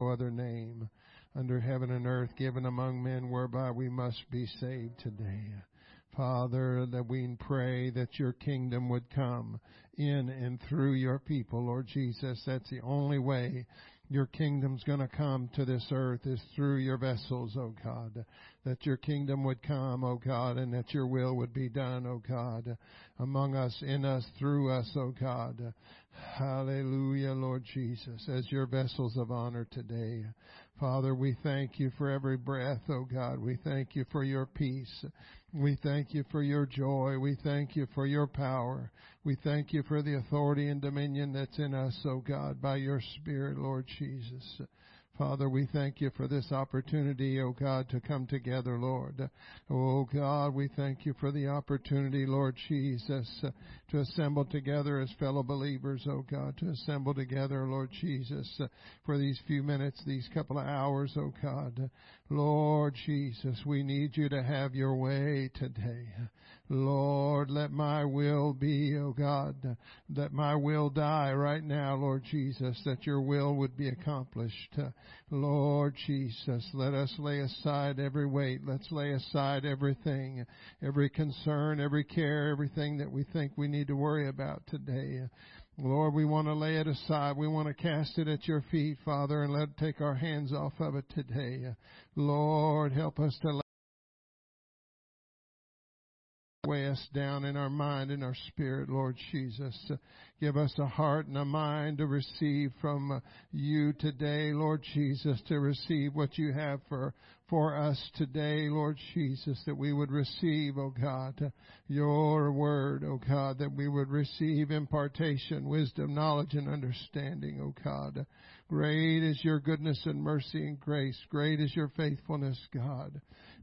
no other name under heaven and earth given among men whereby we must be saved today. Father, that we pray that your kingdom would come in and through your people, Lord Jesus. That's the only way your kingdom's going to come to this earth is through your vessels, O God. That your kingdom would come, O God, and that your will would be done, O God, among us, in us, through us, O God. Hallelujah, Lord Jesus, as your vessels of honor today. Father, we thank you for every breath, O God. We thank you for your peace. We thank you for your joy. We thank you for your power. We thank you for the authority and dominion that's in us, O God, by your Spirit, Lord Jesus. Father, we thank you for this opportunity, O oh God, to come together, Lord. Oh God, we thank you for the opportunity, Lord Jesus, to assemble together as fellow believers, O oh God, to assemble together, Lord Jesus, for these few minutes, these couple of hours, O God. Lord Jesus, we need you to have your way today. Lord, let my will be, O oh God, that my will die right now, Lord Jesus, that your will would be accomplished. Lord Jesus, let us lay aside every weight. Let's lay aside everything, every concern, every care, everything that we think we need to worry about today. Lord, we want to lay it aside. We want to cast it at your feet, Father, and let take our hands off of it today. Lord, help us to us down in our mind and our spirit, Lord Jesus. Uh, give us a heart and a mind to receive from uh, you today, Lord Jesus, to receive what you have for, for us today, Lord Jesus, that we would receive, O oh God, uh, your word, O oh God, that we would receive impartation, wisdom, knowledge, and understanding, O oh God. Great is your goodness and mercy and grace. Great is your faithfulness, God.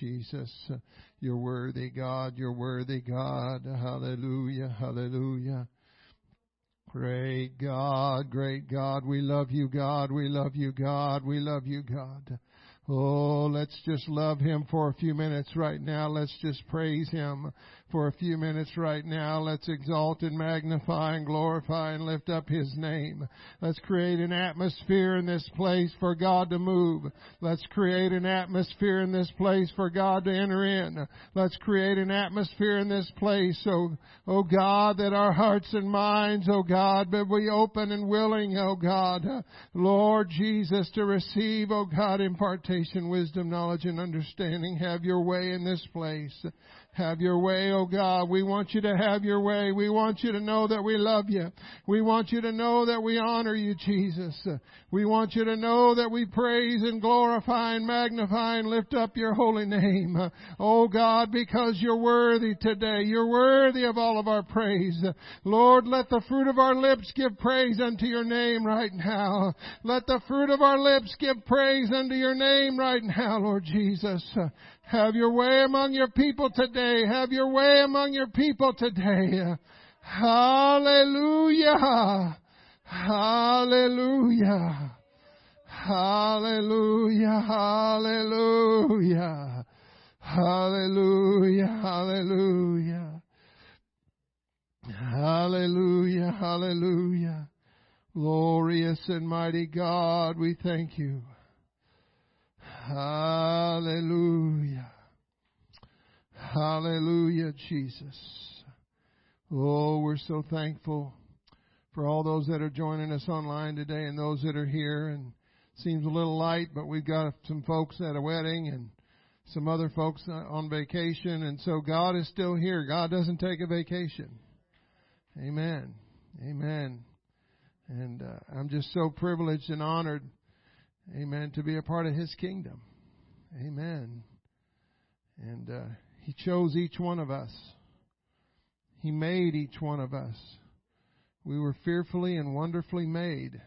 Jesus. You're worthy, God. You're worthy, God. Hallelujah. Hallelujah. Great God, great God. We love you, God. We love you, God. We love you, God. Oh, let's just love Him for a few minutes right now. Let's just praise Him for a few minutes right now. Let's exalt and magnify and glorify and lift up His name. Let's create an atmosphere in this place for God to move. Let's create an atmosphere in this place for God to enter in. Let's create an atmosphere in this place, oh, oh God, that our hearts and minds, oh God, but we open and willing, oh God, Lord Jesus, to receive, oh God, impartation, wisdom, knowledge, and understanding. Have your way in this place. Have your way, oh Oh, God. We want you to have your way. We want you to know that we love you. We want you to know that we honor you, Jesus. We want you to know that we praise and glorify and magnify and lift up your holy name. Oh God, because you're worthy today. You're worthy of all of our praise. Lord, let the fruit of our lips give praise unto your name right now. Let the fruit of our lips give praise unto your name right now, Lord Jesus. Have your way among your people today. Have your way among your people today. Hallelujah. Hallelujah. Hallelujah. Hallelujah. Hallelujah. Hallelujah. Hallelujah. Hallelujah. Glorious and mighty God, we thank you. Hallelujah. Hallelujah, Jesus. Oh, we're so thankful for all those that are joining us online today and those that are here. And seems a little light, but we've got some folks at a wedding and some other folks on vacation. And so God is still here. God doesn't take a vacation. Amen. Amen. And uh, I'm just so privileged and honored Amen. To be a part of His kingdom. Amen. And uh, He chose each one of us. He made each one of us. We were fearfully and wonderfully made.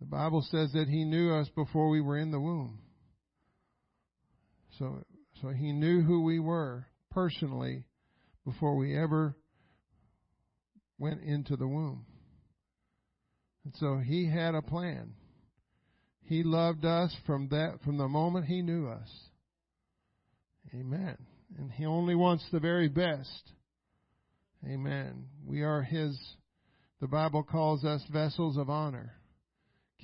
The Bible says that He knew us before we were in the womb. So, so He knew who we were personally before we ever went into the womb. And so He had a plan. He loved us from that, from the moment He knew us. Amen. And He only wants the very best. Amen. We are His, the Bible calls us vessels of honor.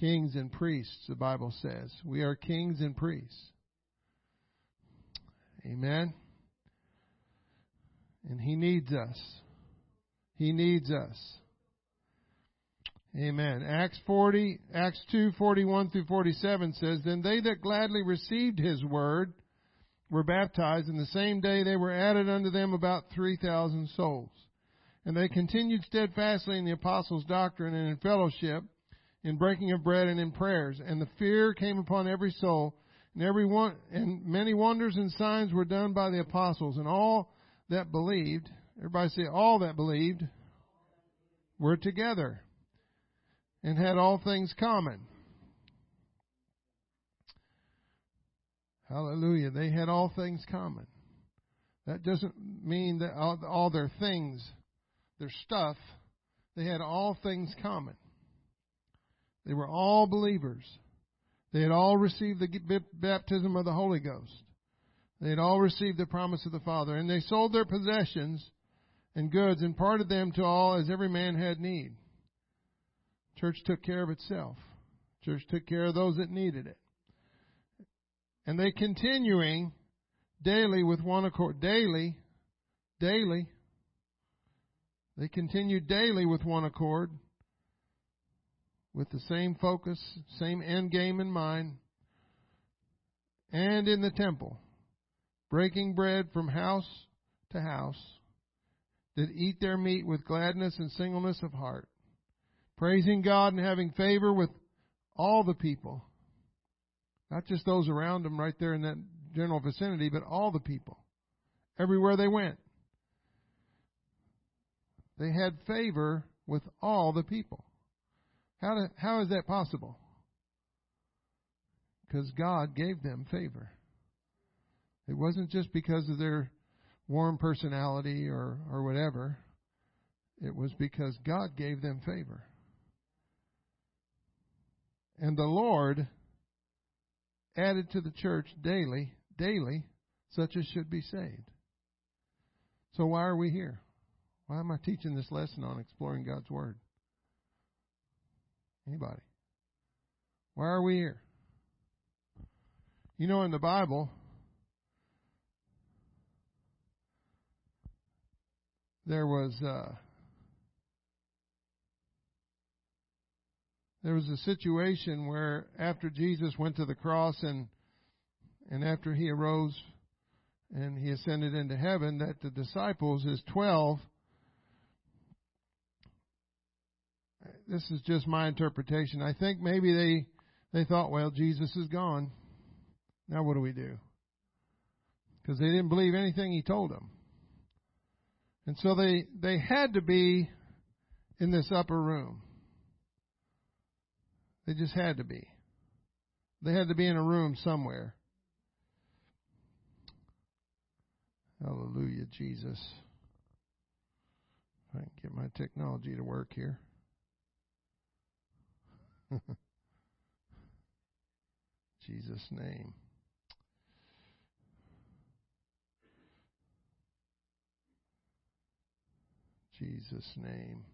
Kings and priests, the Bible says. We are kings and priests. Amen. And He needs us. He needs us. Amen. Acts 40, Acts 2, 41 through 47 says, Then they that gladly received his word were baptized, and the same day they were added unto them about 3,000 souls. And they continued steadfastly in the apostles' doctrine and in fellowship, in breaking of bread and in prayers. And the fear came upon every soul, and every one, and many wonders and signs were done by the apostles, and all that believed, everybody say, all that believed, were together and had all things common. Hallelujah. They had all things common. That doesn't mean that all, all their things, their stuff, they had all things common. They were all believers. They had all received the baptism of the Holy Ghost. They had all received the promise of the Father. And they sold their possessions and goods and parted them to all as every man had need. Church took care of itself. Church took care of those that needed it. And they continuing daily with one accord, daily, daily, they continued daily with one accord, with the same focus, same end game in mind, and in the temple, breaking bread from house to house, did eat their meat with gladness and singleness of heart, praising God and having favor with all the people. Not just those around them right there in that general vicinity, but all the people. Everywhere they went. They had favor with all the people. How, do, how is that possible? Because God gave them favor. It wasn't just because of their warm personality or, or whatever. It was because God gave them favor. And the Lord added to the church daily, daily, such as should be saved. So why are we here? Why am I teaching this lesson on exploring God's Word? Anybody? Why are we here? You know, in the Bible, there was uh, there was a situation where after Jesus went to the cross and and after he arose and he ascended into heaven, that the disciples, his twelve, this is just my interpretation. I think maybe they they thought, well, Jesus is gone. Now what do we do? Because they didn't believe anything he told them. And so they they had to be in this upper room. They just had to be. They had to be in a room somewhere. Hallelujah, Jesus. If I can get my technology to work here. Jesus' name. Jesus' name.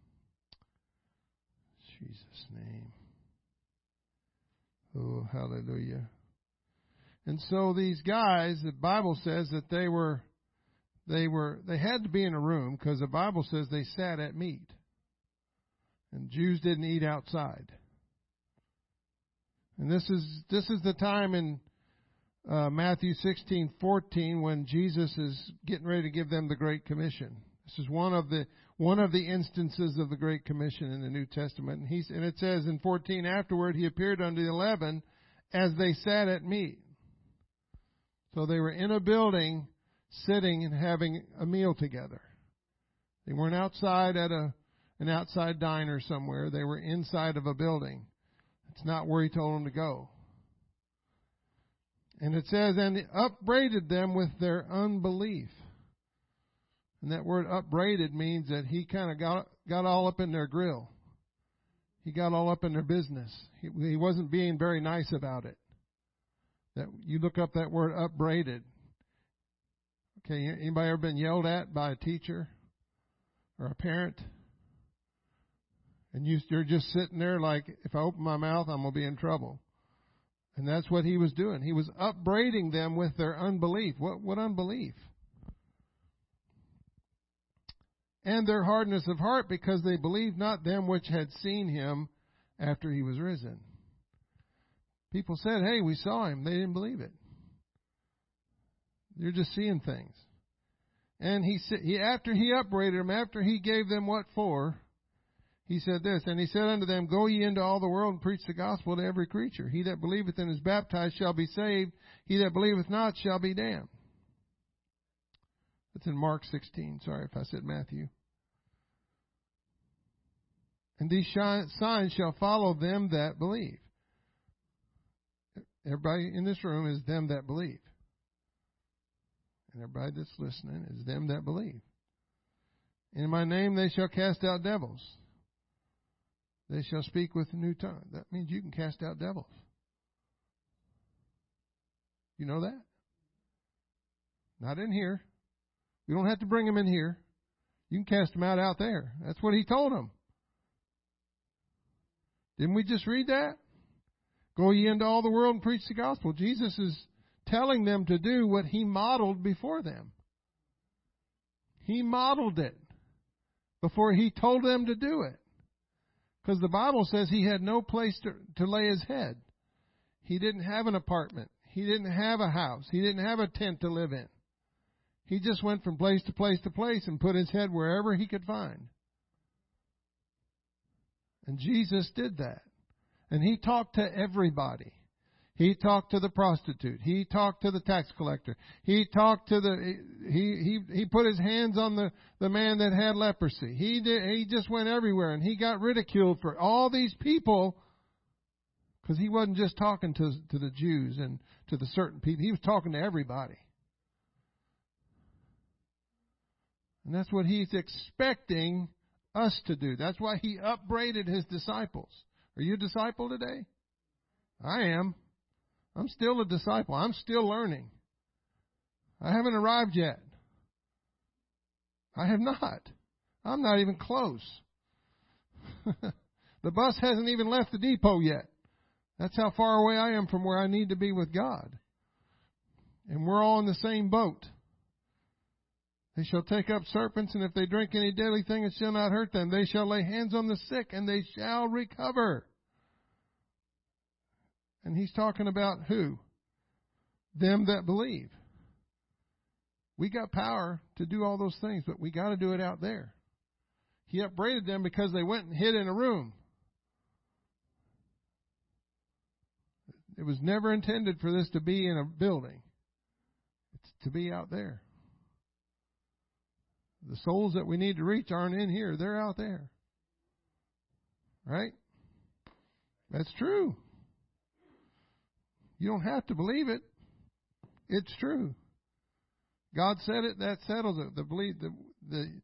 Jesus' name. Oh, hallelujah. And so these guys, the Bible says that they were, they were, they had to be in a room because the Bible says they sat at meat. And Jews didn't eat outside. And this is, this is the time in uh, Matthew 16:14 when Jesus is getting ready to give them the Great Commission. This is one of the one of the instances of the Great Commission in the New Testament. And, he's, and it says in 14, afterward he appeared unto the eleven as they sat at meat. So they were in a building sitting and having a meal together. They weren't outside at a, an outside diner somewhere. They were inside of a building It's not where he told them to go. And it says, and he upbraided them with their unbelief. And that word upbraided means that he kind of got, got all up in their grill. He got all up in their business. He, he wasn't being very nice about it. That you look up that word upbraided. Okay, anybody ever been yelled at by a teacher or a parent? And you, you're just sitting there like, if I open my mouth, I'm to be in trouble. And that's what he was doing. He was upbraiding them with their unbelief. What, what unbelief? And their hardness of heart because they believed not them which had seen him after he was risen. People said, hey, we saw him. They didn't believe it. They're just seeing things. And he said, he, after he upbraided them, after he gave them what for, he said this, and he said unto them, Go ye into all the world and preach the gospel to every creature. He that believeth and is baptized shall be saved. He that believeth not shall be damned. That's in Mark 16. Sorry if I said Matthew. And these signs shall follow them that believe. Everybody in this room is them that believe. And everybody that's listening is them that believe. In my name they shall cast out devils. They shall speak with a new tongue. That means you can cast out devils. You know that? Not in here. You don't have to bring them in here. You can cast them out out there. That's what he told them. Didn't we just read that? Go ye into all the world and preach the gospel. Jesus is telling them to do what he modeled before them. He modeled it before he told them to do it. Because the Bible says he had no place to, to lay his head. He didn't have an apartment. He didn't have a house. He didn't have a tent to live in. He just went from place to place to place and put his head wherever he could find. And Jesus did that. And he talked to everybody. He talked to the prostitute. He talked to the tax collector. He talked to the he he he put his hands on the the man that had leprosy. He did he just went everywhere and he got ridiculed for all these people because he wasn't just talking to to the Jews and to the certain people. He was talking to everybody. And that's what he's expecting us to do. That's why he upbraided his disciples. Are you a disciple today? I am. I'm still a disciple. I'm still learning. I haven't arrived yet. I have not. I'm not even close. the bus hasn't even left the depot yet. That's how far away I am from where I need to be with God. And we're all in the same boat. They shall take up serpents, and if they drink any deadly thing, it shall not hurt them. They shall lay hands on the sick, and they shall recover. And he's talking about who? Them that believe. We got power to do all those things, but we got to do it out there. He upbraided them because they went and hid in a room. It was never intended for this to be in a building. It's to be out there. The souls that we need to reach aren't in here, they're out there. Right? That's true. You don't have to believe it. It's true. God said it, that settles it. The believe the the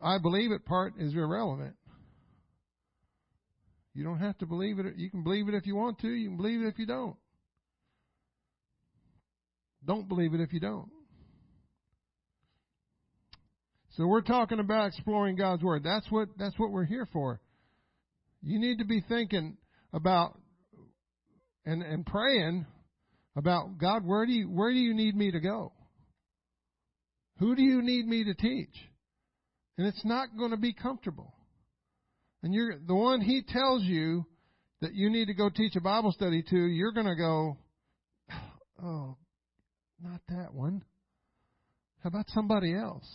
I believe it part is irrelevant. You don't have to believe it. You can believe it if you want to. You can believe it if you don't. Don't believe it if you don't. So we're talking about exploring God's Word. That's what that's what we're here for. You need to be thinking about and, and praying about God, where do you where do you need me to go? Who do you need me to teach? And it's not going to be comfortable. And you're the one he tells you that you need to go teach a Bible study to, you're going to go, oh, not that one. How about somebody else?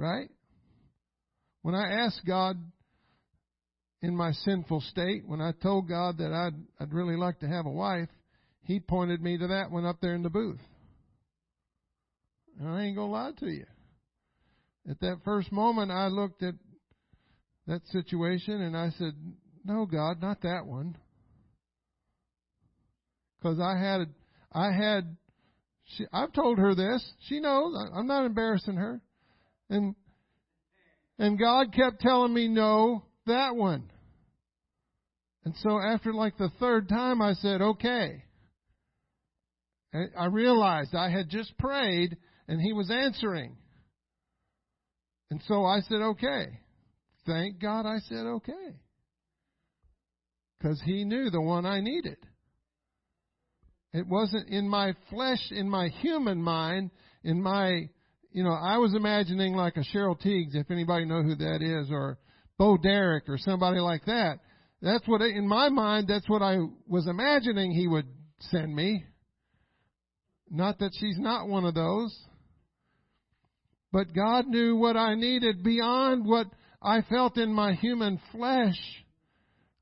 Right? When I asked God in my sinful state, when I told God that I'd, I'd really like to have a wife, He pointed me to that one up there in the booth. And I ain't gonna lie to you. At that first moment, I looked at that situation and I said, No, God, not that one. Because I had, I had, she, I've told her this. She knows. I'm not embarrassing her. And, and God kept telling me, no, that one. And so after like the third time, I said, okay. I realized I had just prayed and he was answering. And so I said, okay. Thank God I said okay. Because he knew the one I needed. It wasn't in my flesh, in my human mind, in my, you know, I was imagining like a Cheryl Tiegs, if anybody know who that is, or Bo Derek or somebody like that. That's what, in my mind, that's what I was imagining he would send me. Not that she's not one of those. But God knew what I needed beyond what I felt in my human flesh.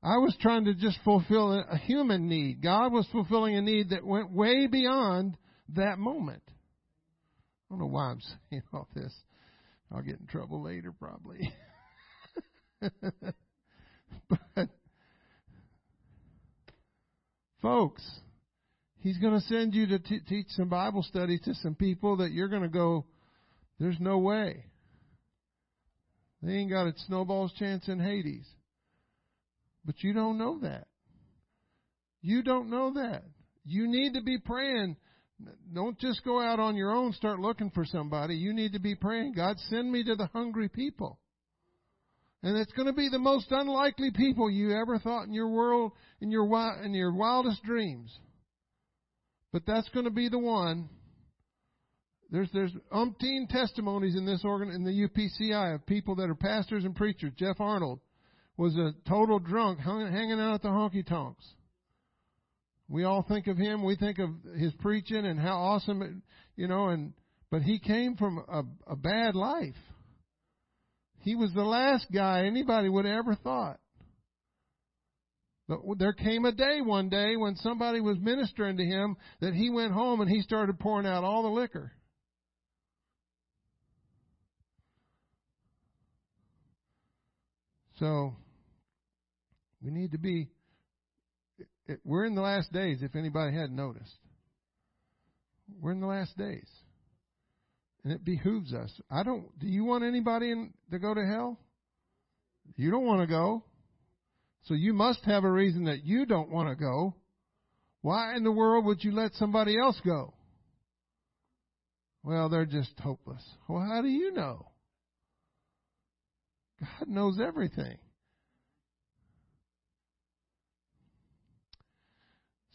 I was trying to just fulfill a human need. God was fulfilling a need that went way beyond that moment. I don't know why I'm saying all this. I'll get in trouble later, probably. but, folks, He's going to send you to t- teach some Bible study to some people that you're going to go, there's no way. They ain't got a snowball's chance in Hades. But you don't know that. You don't know that. You need to be praying. Don't just go out on your own, start looking for somebody. You need to be praying, God, send me to the hungry people. And it's going to be the most unlikely people you ever thought in your world, in your, in your wildest dreams. But that's going to be the one. There's there's umpteen testimonies in this organ in the UPCI of people that are pastors and preachers. Jeff Arnold was a total drunk, hung, hanging out at the honky tonks. We all think of him. We think of his preaching and how awesome, it, you know. And but he came from a, a bad life. He was the last guy anybody would have ever thought. But there came a day one day when somebody was ministering to him that he went home and he started pouring out all the liquor. So, we need to be, we're in the last days, if anybody hadn't noticed. We're in the last days. And it behooves us. I don't, do you want anybody in, to go to hell? You don't want to go. So you must have a reason that you don't want to go. Why in the world would you let somebody else go? Well, they're just hopeless. Well, how do you know? God knows everything.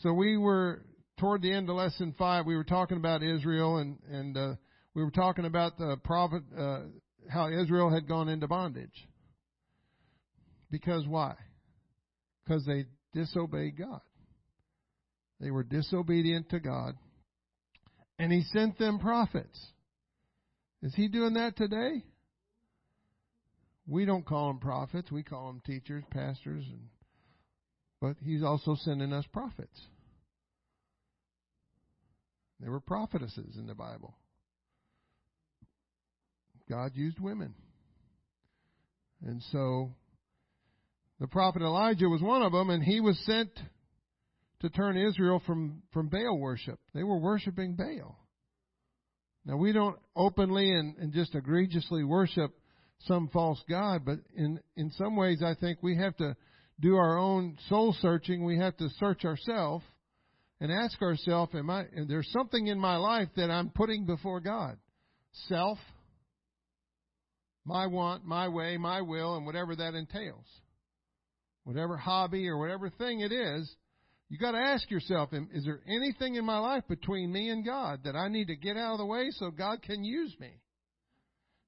So we were toward the end of lesson five. We were talking about Israel, and and uh, we were talking about the prophet, uh, how Israel had gone into bondage. Because why? Because they disobeyed God. They were disobedient to God. And He sent them prophets. Is He doing that today? We don't call them prophets. We call them teachers, pastors, and but He's also sending us prophets. There were prophetesses in the Bible. God used women. And so the prophet Elijah was one of them, and he was sent to turn Israel from, from Baal worship. They were worshiping Baal. Now, we don't openly and, and just egregiously worship some false God, but in, in some ways, I think we have to do our own soul searching. We have to search ourselves and ask ourselves, am I, and there's something in my life that I'm putting before God? Self, my want, my way, my will, and whatever that entails whatever hobby or whatever thing it is, you got to ask yourself, is there anything in my life between me and God that I need to get out of the way so God can use me?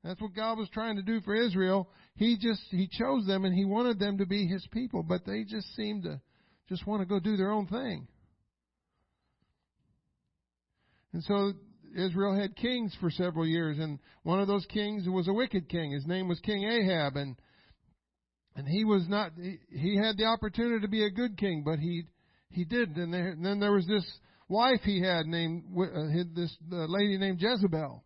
That's what God was trying to do for Israel. He just, He chose them and He wanted them to be His people, but they just seemed to just want to go do their own thing. And so Israel had kings for several years, and one of those kings was a wicked king. His name was King Ahab, and and he was not he, he had the opportunity to be a good king but he he didn't and, there, and then there was this wife he had named uh, this uh, lady named Jezebel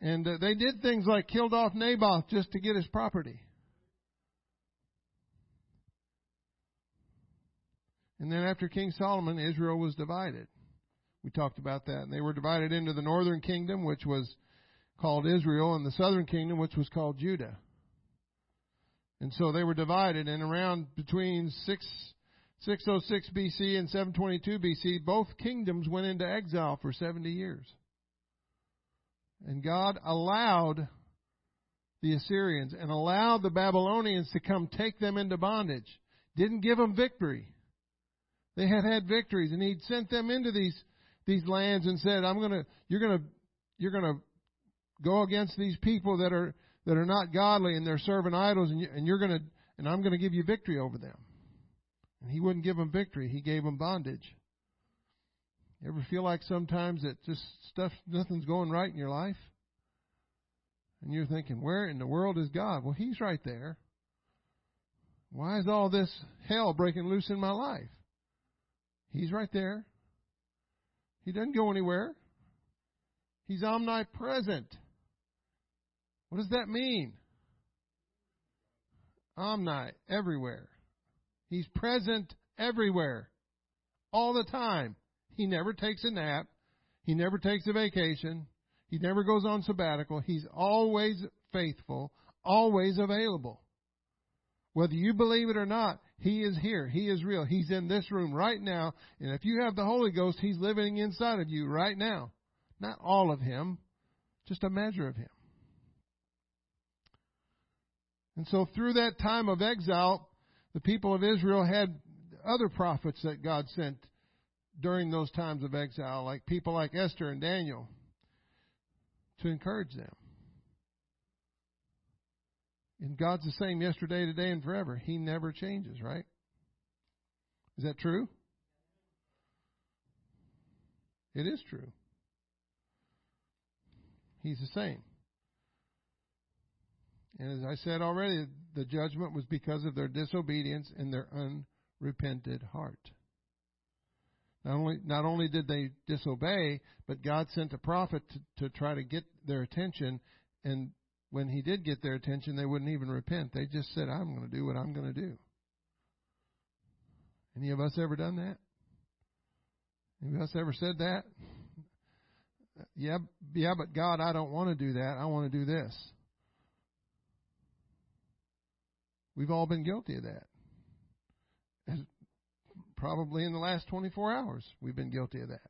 and uh, they did things like killed off Naboth just to get his property And then after King Solomon, Israel was divided. We talked about that. And they were divided into the northern kingdom, which was called Israel, and the southern kingdom, which was called Judah. And so they were divided, and around between 6, 606 BC and 722 BC, both kingdoms went into exile for 70 years. And God allowed the Assyrians and allowed the Babylonians to come take them into bondage. Didn't give them victory. They had had victories, and He'd sent them into these these lands and said, "I'm gonna, you're gonna, you're gonna go against these people that are that are not godly and they're serving idols, and, you, and you're gonna, and I'm gonna give you victory over them." And He wouldn't give them victory; He gave them bondage. You ever feel like sometimes that just stuff, nothing's going right in your life? And you're thinking, where in the world is God? Well, He's right there. Why is all this hell breaking loose in my life? He's right there. He doesn't go anywhere. He's omnipresent. What does that mean? Omni, everywhere. He's present everywhere. All the time. He never takes a nap. He never takes a vacation. He never goes on sabbatical. He's always faithful, always available. Whether you believe it or not, He is here. He is real. He's in this room right now. And if you have the Holy Ghost, He's living inside of you right now. Not all of Him, just a measure of Him. And so through that time of exile, the people of Israel had other prophets that God sent during those times of exile, like people like Esther and Daniel, to encourage them. And God's the same yesterday, today, and forever. He never changes, right? Is that true? It is true. He's the same. And as I said already, the judgment was because of their disobedience and their unrepented heart. Not only, not only did they disobey, but God sent a prophet to, to try to get their attention. And when he did get their attention, they wouldn't even repent. They just said, I'm going to do what I'm going to do. Any of us ever done that? Any of us ever said that? Yeah, yeah, but God, I don't want to do that. I want to do this. We've all been guilty of that. Probably in the last 24 hours, we've been guilty of that.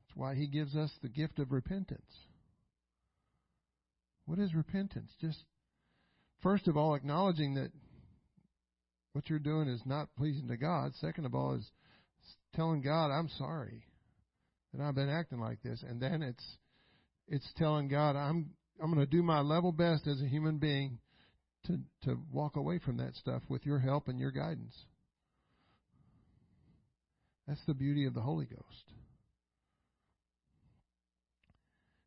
That's why He gives us the gift of repentance. What is repentance? Just, first of all, acknowledging that what you're doing is not pleasing to God. Second of all, is telling God, I'm sorry that I've been acting like this. And then it's, it's telling God, I'm, I'm going to do my level best as a human being to, to walk away from that stuff with your help and your guidance. That's the beauty of the Holy Ghost.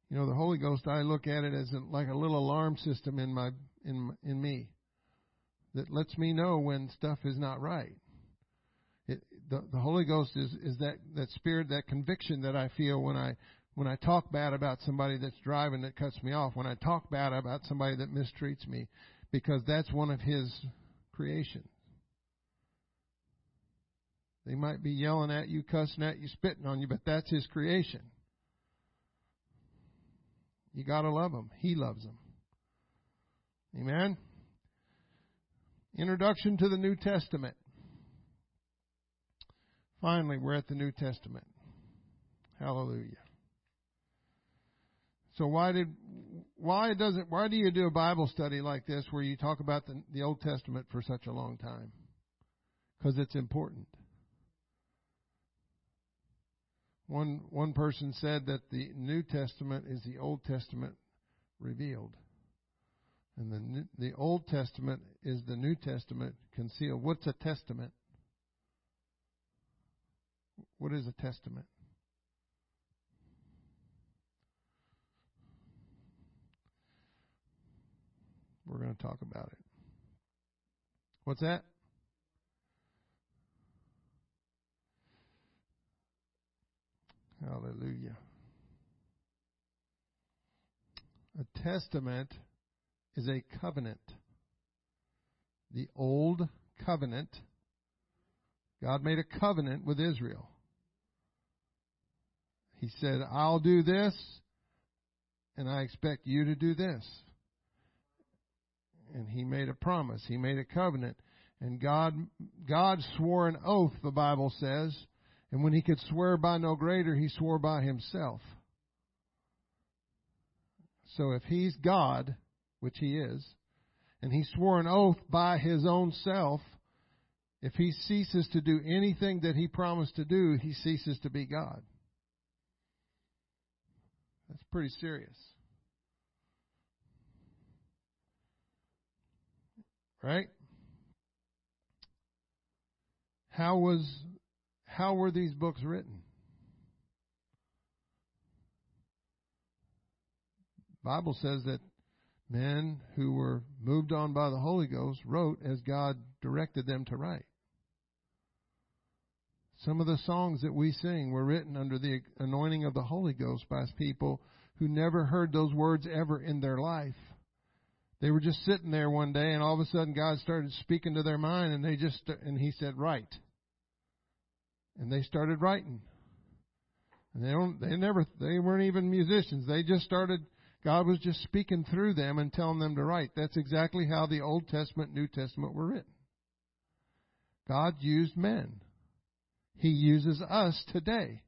You know, the Holy Ghost, I look at it as a, like a little alarm system in my in in me that lets me know when stuff is not right. It, the the Holy Ghost is is that that spirit, that conviction that I feel when I when I talk bad about somebody that's driving that cuts me off, when I talk bad about somebody that mistreats me, because that's one of His creations. They might be yelling at you, cussing at you, spitting on you, but that's His creation. You got to love Him. He loves them. Amen. Introduction to the New Testament. Finally, we're at the New Testament. Hallelujah. So why did why does it why do you do a Bible study like this where you talk about the, the Old Testament for such a long time? Because it's important. One one person said that the New Testament is the Old Testament revealed, and the the Old Testament is the New Testament concealed. What's a testament? What is a testament? We're going to talk about it. What's that? Hallelujah. A testament is a covenant. The old covenant God made a covenant with Israel. He said, I'll do this, and I expect you to do this. And he made a promise. He made a covenant. And God, God swore an oath, the Bible says. And when he could swear by no greater, he swore by himself. So if he's God, which he is, and he swore an oath by his own self, if he ceases to do anything that he promised to do, he ceases to be God. That's pretty serious. Right? How was how were these books written? Bible says that men who were moved on by the Holy Ghost wrote as God directed them to write. Some of the songs that we sing were written under the anointing of the Holy Ghost by people who never heard those words ever in their life. They were just sitting there one day and all of a sudden God started speaking to their mind and they just and he said write. And they started writing. And they don't they never they weren't even musicians. They just started God was just speaking through them and telling them to write. That's exactly how the Old Testament, New Testament were written. God used men. He uses us today.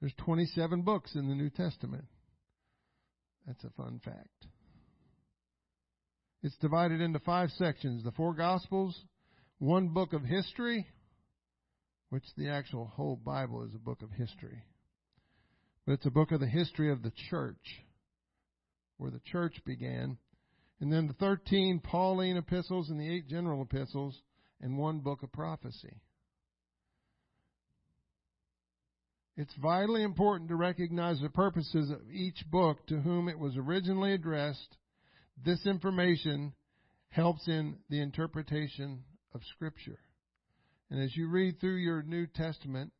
There's 27 books in the New Testament. That's a fun fact. It's divided into five sections the four Gospels, one book of history, which the actual whole Bible is a book of history. But it's a book of the history of the church, where the church began. And then the 13 Pauline epistles and the eight general epistles, and one book of prophecy. It's vitally important to recognize the purposes of each book to whom it was originally addressed. This information helps in the interpretation of Scripture. And as you read through your New Testament,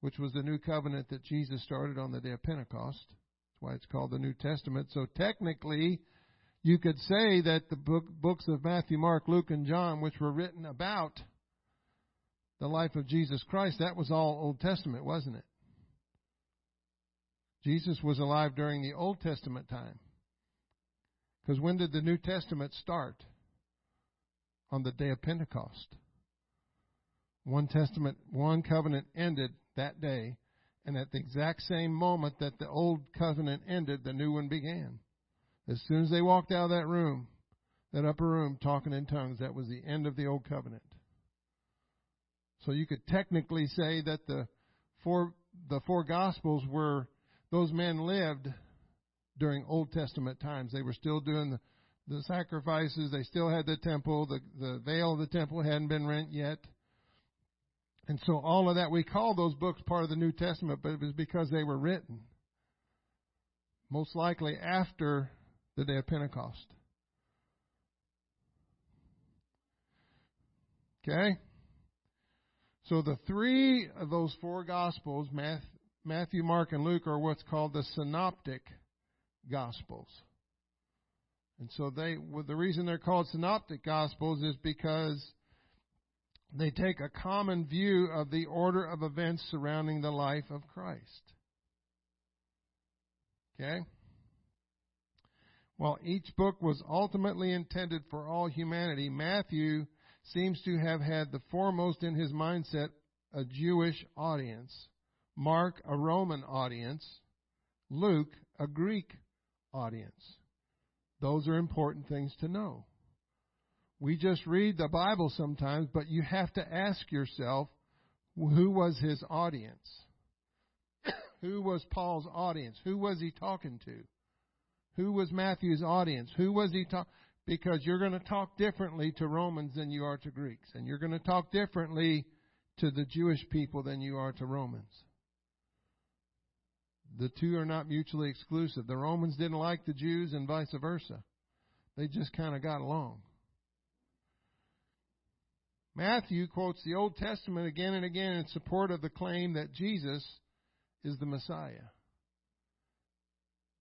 which was the new covenant that Jesus started on the day of Pentecost, that's why it's called the New Testament. So technically, you could say that the book, books of Matthew, Mark, Luke, and John, which were written about the life of Jesus Christ, that was all Old Testament, wasn't it? Jesus was alive during the Old Testament time. Because when did the New Testament start? On the day of Pentecost. One testament, one covenant ended that day, and at the exact same moment that the old covenant ended, the new one began. As soon as they walked out of that room, that upper room, talking in tongues, that was the end of the old covenant. So you could technically say that the four the four gospels were those men lived during Old Testament times. They were still doing the, the sacrifices. They still had the temple. The the veil of the temple hadn't been rent yet. And so all of that, we call those books part of the New Testament, but it was because they were written. Most likely after the day of Pentecost. Okay? So the three of those four Gospels, Matthew, Mark, and Luke, are what's called the Synoptic Gospels. And so they, well, the reason they're called Synoptic Gospels is because they take a common view of the order of events surrounding the life of Christ. Okay? While each book was ultimately intended for all humanity, Matthew seems to have had the foremost in his mindset a Jewish audience, Mark a Roman audience, Luke a Greek audience. Those are important things to know. We just read the Bible sometimes, but you have to ask yourself who was his audience? who was Paul's audience? Who was he talking to? Who was Matthew's audience? Who was he talking? Because you're going to talk differently to Romans than you are to Greeks, and you're going to talk differently to the Jewish people than you are to Romans. The two are not mutually exclusive. The Romans didn't like the Jews and vice versa. They just kind of got along. Matthew quotes the Old Testament again and again in support of the claim that Jesus is the Messiah.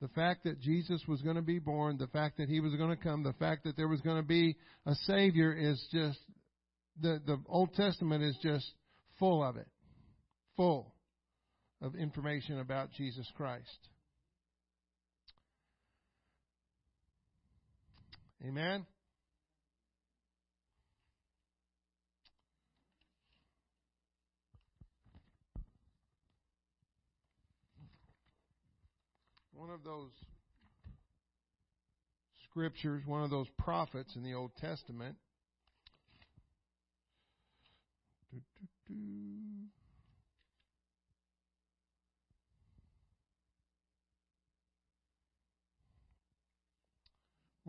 The fact that Jesus was going to be born, the fact that he was going to come, the fact that there was going to be a Savior is just, the, the Old Testament is just full of it. Full of information about Jesus Christ. Amen? one of those scriptures, one of those prophets in the Old Testament.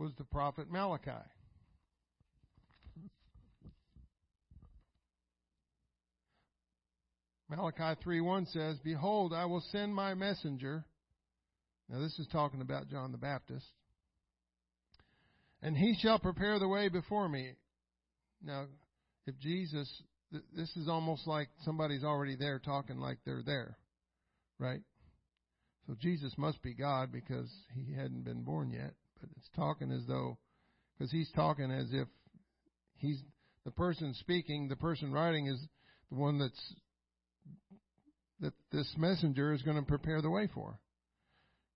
Was the prophet Malachi. Malachi 3:1 says, "Behold, I will send my messenger now, this is talking about John the Baptist. And he shall prepare the way before me. Now, if Jesus, this is almost like somebody's already there talking like they're there, right? So Jesus must be God because he hadn't been born yet. But it's talking as though, because he's talking as if he's the person speaking, the person writing is the one that's that this messenger is going to prepare the way for.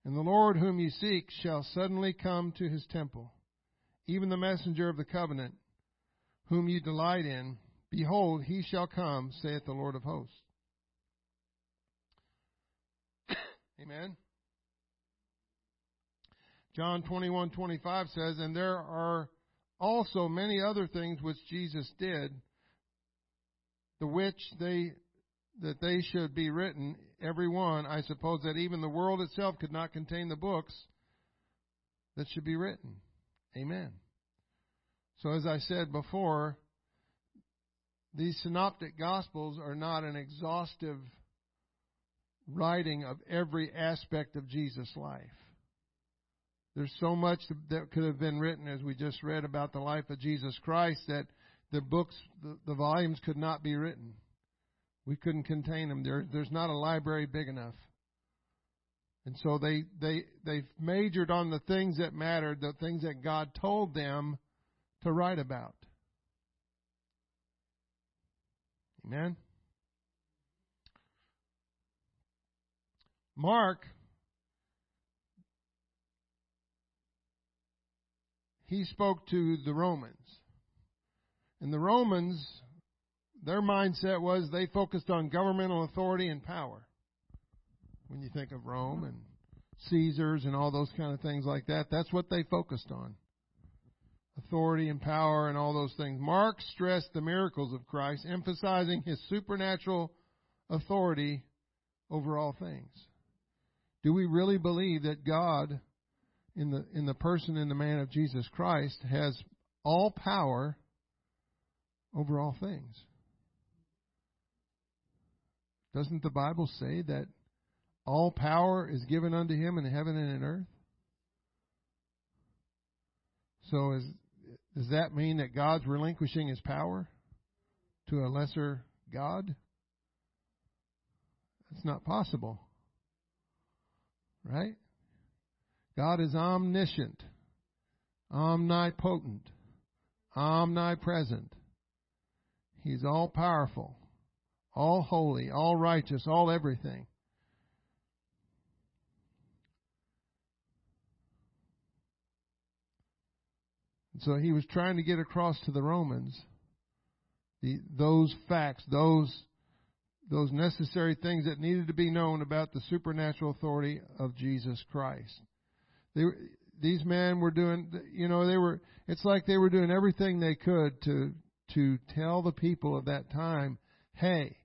And the Lord whom you seek shall suddenly come to his temple, even the messenger of the covenant, whom you delight in. Behold, he shall come, saith the Lord of hosts. Amen. John 21:25 says, "And there are also many other things which Jesus did, the which they that they should be written, every one, I suppose that even the world itself could not contain the books that should be written. Amen. So, as I said before, these synoptic gospels are not an exhaustive writing of every aspect of Jesus' life. There's so much that could have been written, as we just read about the life of Jesus Christ, that the books, the, the volumes could not be written. We couldn't contain them. There, there's not a library big enough. And so they, they, they majored on the things that mattered, the things that God told them to write about. Amen? Mark, he spoke to the Romans. And the Romans their mindset was they focused on governmental authority and power. When you think of Rome and Caesars and all those kind of things like that, that's what they focused on. Authority and power and all those things. Mark stressed the miracles of Christ, emphasizing his supernatural authority over all things. Do we really believe that God, in the, in the person and the man of Jesus Christ, has all power over all things? Doesn't the Bible say that all power is given unto him in heaven and in earth? So is, does that mean that God's relinquishing his power to a lesser God? That's not possible. Right? God is omniscient, omnipotent, omnipresent. He's all powerful all holy, all righteous, all everything. So he was trying to get across to the Romans the, those facts, those those necessary things that needed to be known about the supernatural authority of Jesus Christ. They, these men were doing, you know, they were. It's like they were doing everything they could to to tell the people of that time, hey,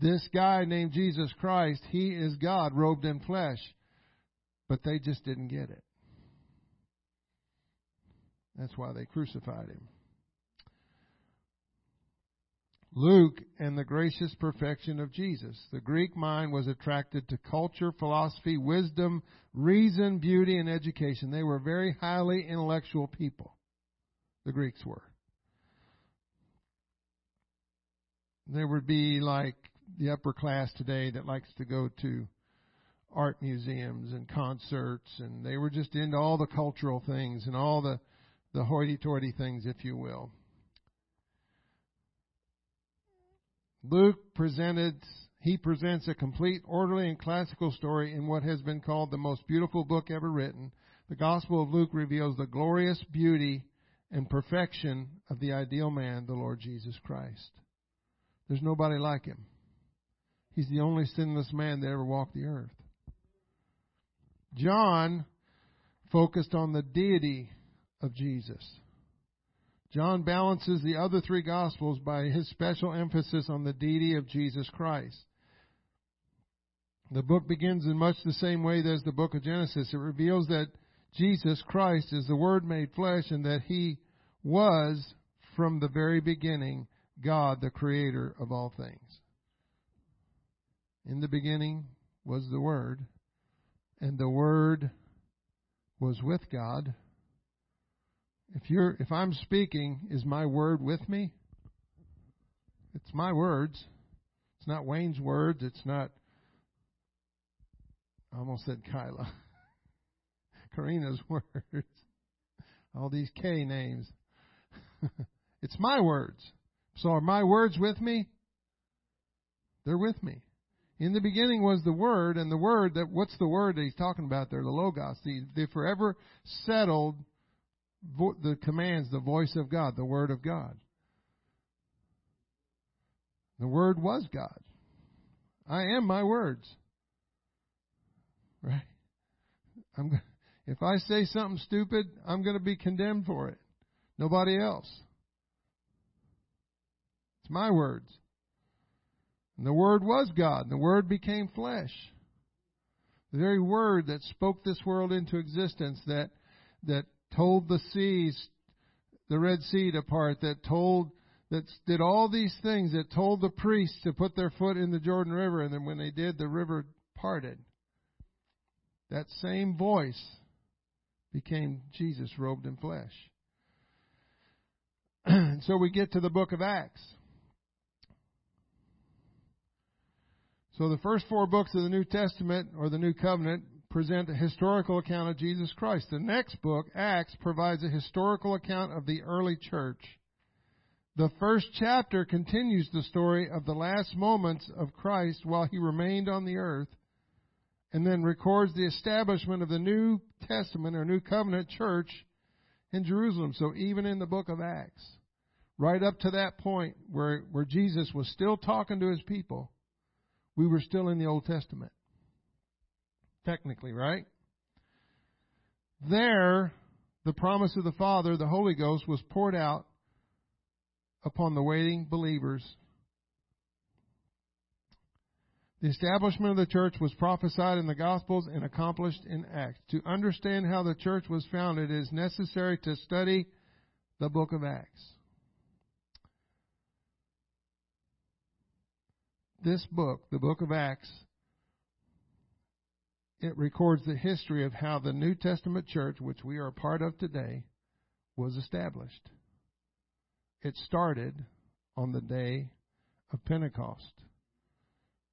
this guy named Jesus Christ, he is God robed in flesh. But they just didn't get it. That's why they crucified him. Luke and the gracious perfection of Jesus. The Greek mind was attracted to culture, philosophy, wisdom, reason, beauty, and education. They were very highly intellectual people. The Greeks were. There would be like the upper class today that likes to go to art museums and concerts, and they were just into all the cultural things and all the, the hoity toity things, if you will. Luke presented, he presents a complete, orderly, and classical story in what has been called the most beautiful book ever written. The Gospel of Luke reveals the glorious beauty and perfection of the ideal man, the Lord Jesus Christ. There's nobody like him. He's the only sinless man that ever walked the earth. John focused on the deity of Jesus. John balances the other three Gospels by his special emphasis on the deity of Jesus Christ. The book begins in much the same way as the book of Genesis. It reveals that Jesus Christ is the Word made flesh and that He was, from the very beginning, God, the Creator of all things. In the beginning was the Word, and the Word was with God. If you're if I'm speaking, is my word with me? It's my words. It's not Wayne's words. It's not I almost said Kyla. Karina's words. All these K names. it's my words. So are my words with me? They're with me. In the beginning was the Word, and the Word that what's the Word that he's talking about there? The Logos, the, the forever settled vo- the commands, the voice of God, the Word of God. The Word was God. I am my words. Right? I'm if I say something stupid, I'm going to be condemned for it. Nobody else. It's my words. And the Word was God, and the Word became flesh. The very Word that spoke this world into existence, that, that told the seas, the Red Sea to part, that told, that did all these things, that told the priests to put their foot in the Jordan River, and then when they did, the river parted. That same voice became Jesus robed in flesh. and so we get to the book of Acts. So the first four books of the New Testament or the New Covenant present a historical account of Jesus Christ. The next book, Acts, provides a historical account of the early church. The first chapter continues the story of the last moments of Christ while he remained on the earth, and then records the establishment of the New Testament or New Covenant church in Jerusalem. So even in the book of Acts, right up to that point where, where Jesus was still talking to his people, we were still in the Old Testament. Technically, right? There, the promise of the Father, the Holy Ghost, was poured out upon the waiting believers. The establishment of the church was prophesied in the Gospels and accomplished in Acts. To understand how the church was founded, it is necessary to study the book of Acts. this book, the book of Acts, it records the history of how the New Testament church, which we are a part of today, was established. It started on the day of Pentecost,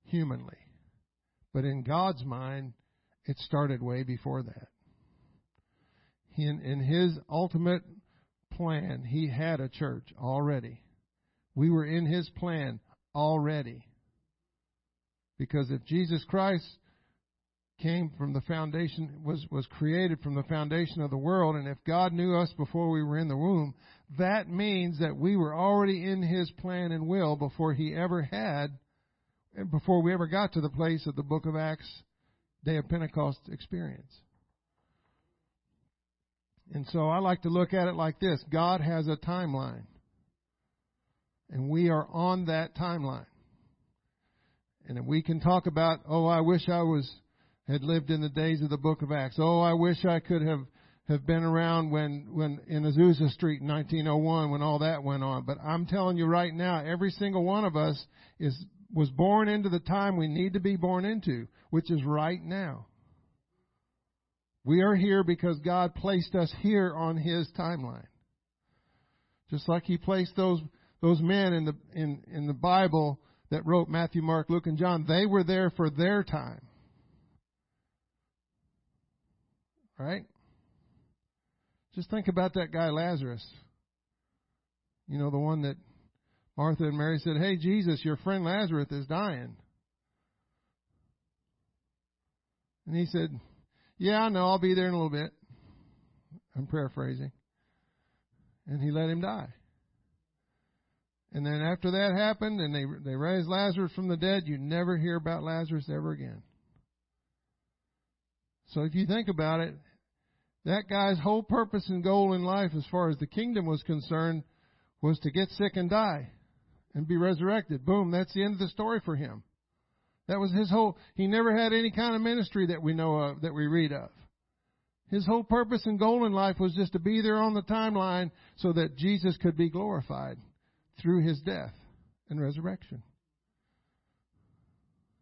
humanly. But in God's mind, it started way before that. In, in His ultimate plan, He had a church already. We were in His plan already. Because if Jesus Christ came from the foundation, was, was created from the foundation of the world, and if God knew us before we were in the womb, that means that we were already in His plan and will before He ever had, before we ever got to the place of the book of Acts, day of Pentecost experience. And so I like to look at it like this God has a timeline. And we are on that timeline. And we can talk about, oh, I wish I was had lived in the days of the book of Acts. Oh, I wish I could have have been around when when in Azusa Street in 1901 when all that went on. But I'm telling you right now, every single one of us is was born into the time we need to be born into, which is right now. We are here because God placed us here on His timeline. Just like He placed those those men in the in in the Bible that wrote Matthew, Mark, Luke, and John, they were there for their time. Right? Just think about that guy Lazarus. You know, the one that Martha and Mary said, Hey, Jesus, your friend Lazarus is dying. And he said, Yeah, I know, I'll be there in a little bit. I'm paraphrasing. And he let him die. And then after that happened and they they raised Lazarus from the dead, you never hear about Lazarus ever again. So if you think about it, that guy's whole purpose and goal in life as far as the kingdom was concerned was to get sick and die and be resurrected. Boom, that's the end of the story for him. That was his whole he never had any kind of ministry that we know of that we read of. His whole purpose and goal in life was just to be there on the timeline so that Jesus could be glorified through his death and resurrection.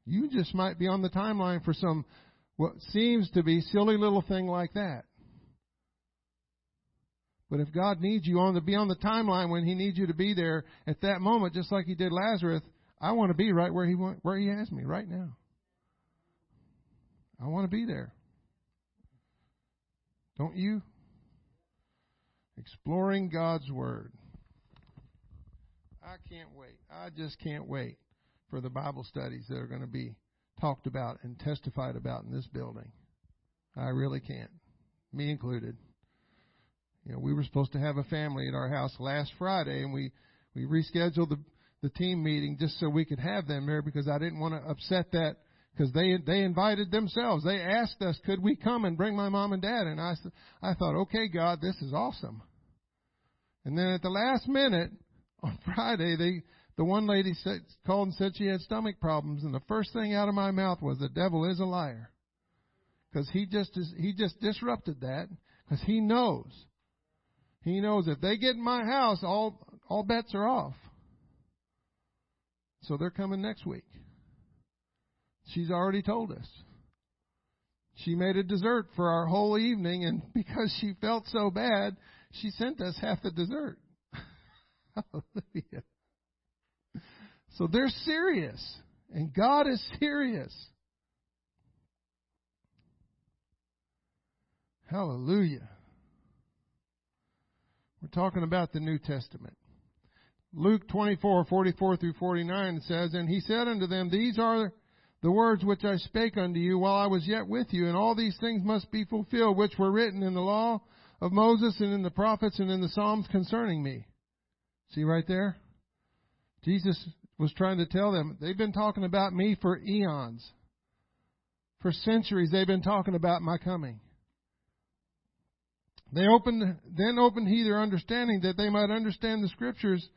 You just might be on the timeline for some what seems to be silly little thing like that. But if God needs you on to be on the timeline when He needs you to be there at that moment, just like He did Lazarus, I want to be right where He where He has me right now. I want to be there. Don't you? Exploring God's Word. I can't wait. I just can't wait for the Bible studies that are going to be talked about and testified about in this building. I really can't. Me included. You know, we were supposed to have a family at our house last Friday, and we we rescheduled the the team meeting just so we could have them there because I didn't want to upset that because they they invited themselves. They asked us, could we come and bring my mom and dad? And I I thought, okay, God, this is awesome. And then at the last minute on Friday, they the one lady said, called and said she had stomach problems, and the first thing out of my mouth was, "The devil is a liar," because he just is, he just disrupted that because he knows he knows if they get in my house, all all bets are off. So they're coming next week. She's already told us. She made a dessert for our whole evening, and because she felt so bad, she sent us half the dessert. Hallelujah. So they're serious, and God is serious. Hallelujah. We're talking about the New Testament. Luke 24, 44 through 49 says, And he said unto them, These are the words which I spake unto you while I was yet with you, and all these things must be fulfilled, which were written in the law of Moses and in the prophets and in the Psalms concerning me. See right there? Jesus was trying to tell them, they've been talking about me for eons. For centuries, they've been talking about my coming. They opened, then opened he their understanding that they might understand the scriptures.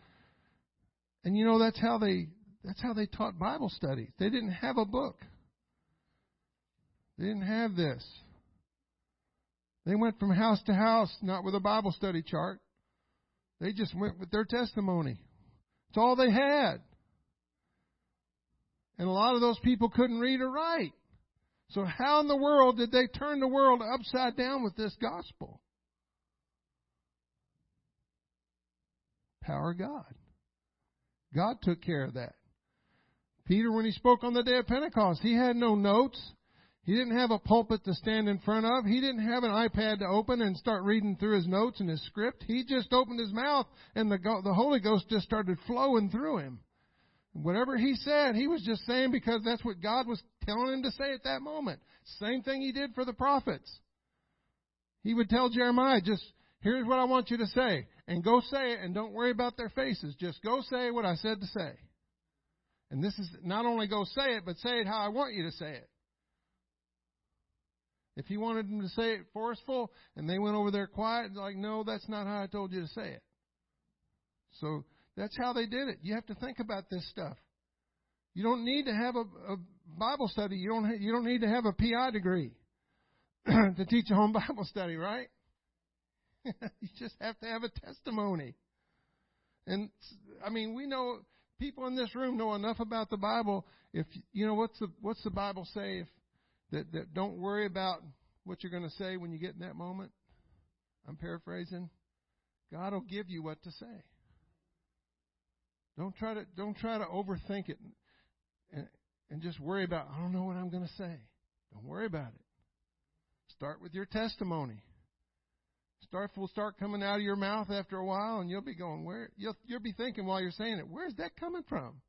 And you know, that's how they, that's how they taught Bible studies. They didn't have a book. They didn't have this. They went from house to house, not with a Bible study chart. They just went with their testimony. It's all they had. And a lot of those people couldn't read or write. So how in the world did they turn the world upside down with this gospel? Power of God. God took care of that. Peter, when he spoke on the day of Pentecost, he had no notes. He didn't have a pulpit to stand in front of. He didn't have an iPad to open and start reading through his notes and his script. He just opened his mouth and the, the Holy Ghost just started flowing through him. Whatever he said, he was just saying because that's what God was telling him to say at that moment. Same thing he did for the prophets. He would tell Jeremiah, just Here's what I want you to say. And go say it and don't worry about their faces. Just go say what I said to say. And this is not only go say it, but say it how I want you to say it. If he wanted them to say it forceful and they went over there quiet, like, no, that's not how I told you to say it. So that's how they did it. You have to think about this stuff. You don't need to have a, a Bible study. You don't. You don't need to have a PI degree to teach a home Bible study, right? you just have to have a testimony. And I mean, we know people in this room know enough about the Bible. If you know what's the what's the Bible say? If that that don't worry about what you're going to say when you get in that moment. I'm paraphrasing. God will give you what to say. Don't try to don't try to overthink it and, and just worry about I don't know what I'm going to say. Don't worry about it. Start with your testimony. Stuff will start coming out of your mouth after a while, and you'll be going, where? You'll, you'll be thinking while you're saying it, where's that coming from?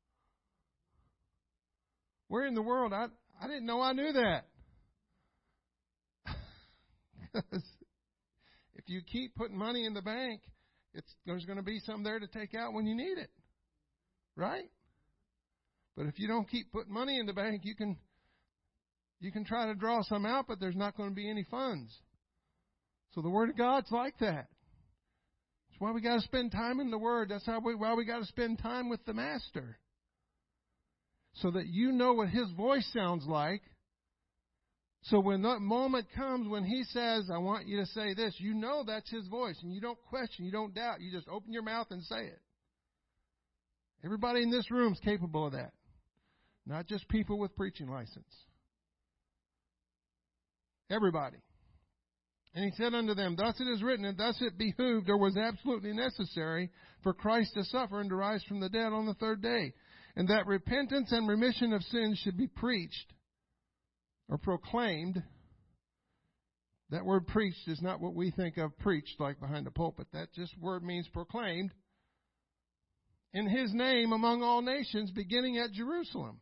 Where in the world? I, I didn't know I knew that. Because if you keep putting money in the bank, it's, there's going to be some there to take out when you need it. Right? But if you don't keep putting money in the bank, you can you can try to draw some out, but there's not going to be any funds. So the Word of God's like that. That's why we got to spend time in the Word. That's how we, why we got to spend time with the Master. So that you know what His voice sounds like. So when that moment comes when He says, I want you to say this, you know that's His voice and you don't question, you don't doubt. You just open your mouth and say it. Everybody in this room is capable of that. Not just people with preaching license. Everybody. And he said unto them, Thus it is written, and thus it behooved, or was absolutely necessary, for Christ to suffer and to rise from the dead on the third day, and that repentance and remission of sins should be preached, or proclaimed. That word preached is not what we think of preached like behind the pulpit. That just word means proclaimed. In his name among all nations, beginning at Jerusalem.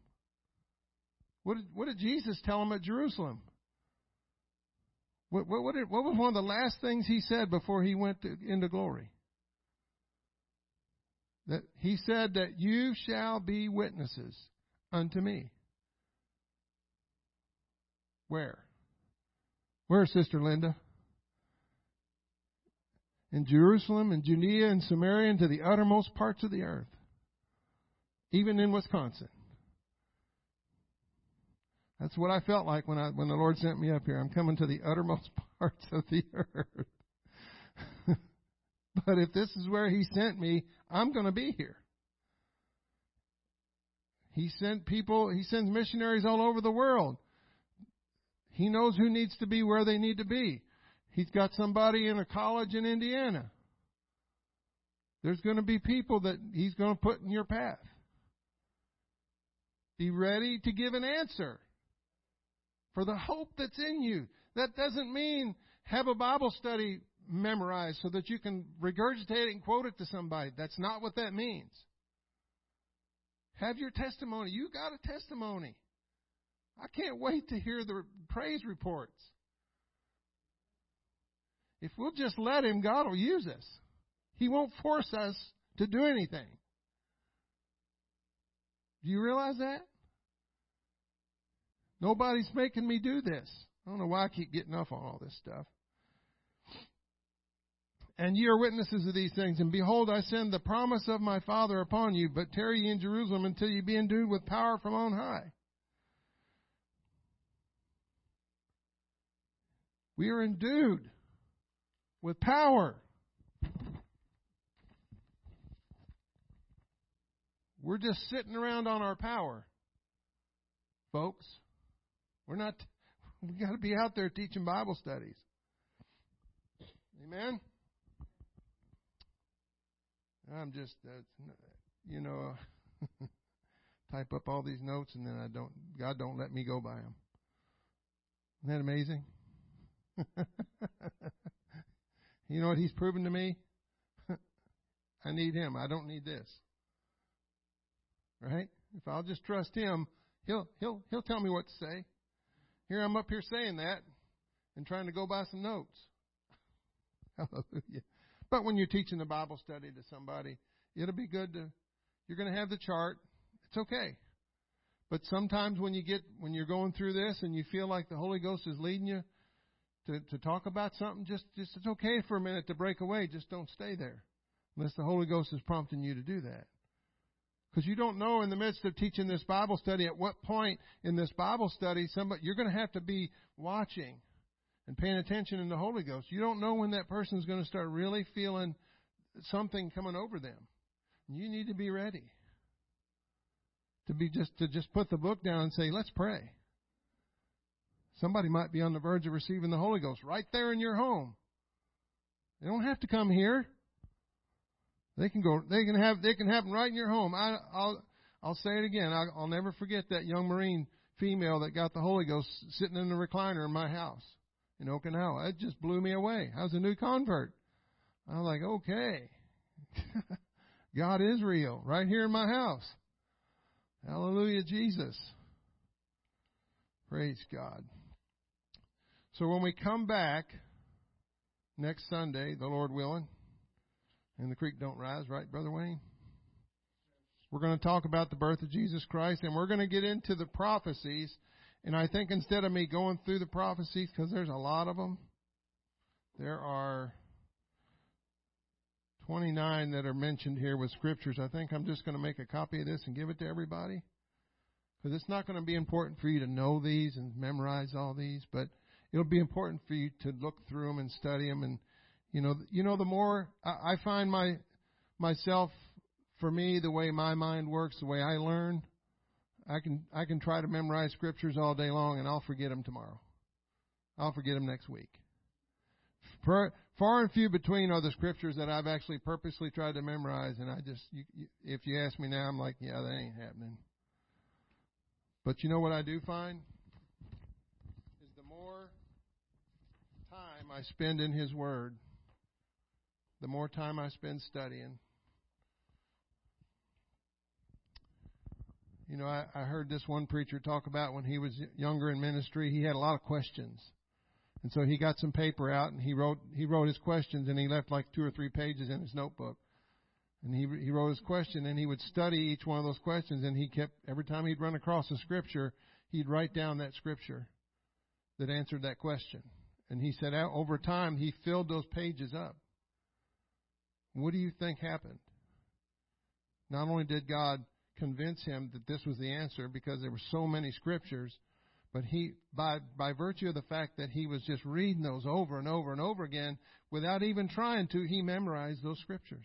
What did, what did Jesus tell them at Jerusalem? What, what, what, did, what was one of the last things he said before he went to, into glory? That he said that you shall be witnesses unto me. Where? Where, Sister Linda? In Jerusalem and Judea and Samaria and to the uttermost parts of the earth. Even in Wisconsin. That's what I felt like when I when the Lord sent me up here. I'm coming to the uttermost parts of the earth. but if this is where He sent me, I'm going to be here. He sent people. He sends missionaries all over the world. He knows who needs to be where they need to be. He's got somebody in a college in Indiana. There's going to be people that He's going to put in your path. Be ready to give an answer for the hope that's in you. That doesn't mean have a Bible study memorized so that you can regurgitate it and quote it to somebody. That's not what that means. Have your testimony. You got a testimony. I can't wait to hear the praise reports. If we'll just let Him, God will use us. He won't force us to do anything. Do you realize that? Nobody's making me do this. I don't know why I keep getting off on all this stuff. And ye are witnesses of these things. And behold, I send the promise of my Father upon you, but tarry ye in Jerusalem until ye be endued with power from on high. We are endued with power. We're just sitting around on our power, folks. We're not, we got to be out there teaching Bible studies. Amen? I'm just, uh, you know, type up all these notes and then I don't, God don't let me go by them. Isn't that amazing? you know what He's proven to me? I need Him. I don't need this. Right? If I'll just trust Him, He'll, He'll, He'll tell me what to say. Here I'm up here saying that and trying to go by some notes. Hallelujah. But when you're teaching the Bible study to somebody, it'll be good to, you're going to have the chart. It's okay. But sometimes when you get, when you're going through this and you feel like the Holy Ghost is leading you to, to talk about something, just, just, it's okay for a minute to break away. Just don't stay there. Unless the Holy Ghost is prompting you to do that. Because you don't know in the midst of teaching this Bible study at what point in this Bible study somebody you're going to have to be watching and paying attention in the Holy Ghost. You don't know when that person is going to start really feeling something coming over them. You need to be ready to be just to just put the book down and say, "Let's pray." Somebody might be on the verge of receiving the Holy Ghost right there in your home. They don't have to come here. They can go. They can have. They can happen right in your home. I, will I'll say it again. I'll, I'll never forget that young Marine female that got the Holy Ghost sitting in the recliner in my house in Okinawa. It just blew me away. I was a new convert. I was like, okay. God is real right here in my house. Hallelujah, Jesus. Praise God. So when we come back next Sunday, the Lord willing, and the creek don't rise, right, Brother Wayne? We're going to talk about the birth of Jesus Christ, and we're going to get into the prophecies. And I think instead of me going through the prophecies, because there's a lot of them, there are 29 that are mentioned here with scriptures. I think I'm just going to make a copy of this and give it to everybody. Because it's not going to be important for you to know these and memorize all these, but it'll be important for you to look through them and study them. And you know, you know, the more I, find my myself, for me, the way my mind works, the way I learn, I can I can try to memorize scriptures all day long, and I'll forget them tomorrow. I'll forget them next week. Far and few between are the scriptures that I've actually purposely tried to memorize, and I just, you, you, if you ask me now, I'm like, yeah, that ain't happening. But you know what I do find? Is the more time I spend in His Word, the more time I spend studying. You know, I, I heard this one preacher talk about when he was younger in ministry, he had a lot of questions. And so he got some paper out and he wrote he wrote his questions and he left like two or three pages in his notebook. And he he wrote his question and he would study each one of those questions and he kept every time he'd run across a scripture, he'd write down that scripture that answered that question. And he said over time he filled those pages up. What do you think happened? Not only did God convince him that this was the answer because there were so many scriptures, but he, by, by virtue of the fact that he was just reading those over and over and over again, without even trying to, he memorized those scriptures.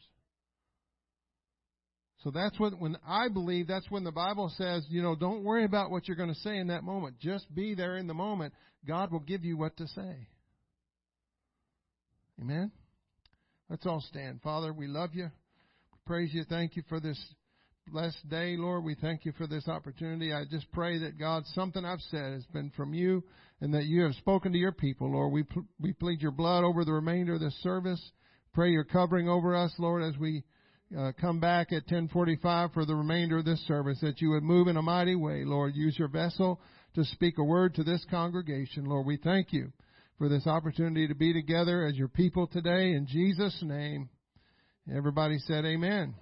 So that's what, when I believe that's when the Bible says, you know, don't worry about what you're going to say in that moment. Just be there in the moment. God will give you what to say. Amen? Let's all stand. Father, we love you. We praise you. Thank you for this blessed day, Lord. We thank you for this opportunity. I just pray that God, something I've said has been from you and that you have spoken to your people, Lord. We, we plead your blood over the remainder of this service. Pray your covering over us, Lord, as we uh, come back at 1045 for the remainder of this service, that you would move in a mighty way, Lord. Use your vessel to speak a word to this congregation, Lord. We thank you for this opportunity to be together as your people today. In Jesus' name, everybody said amen.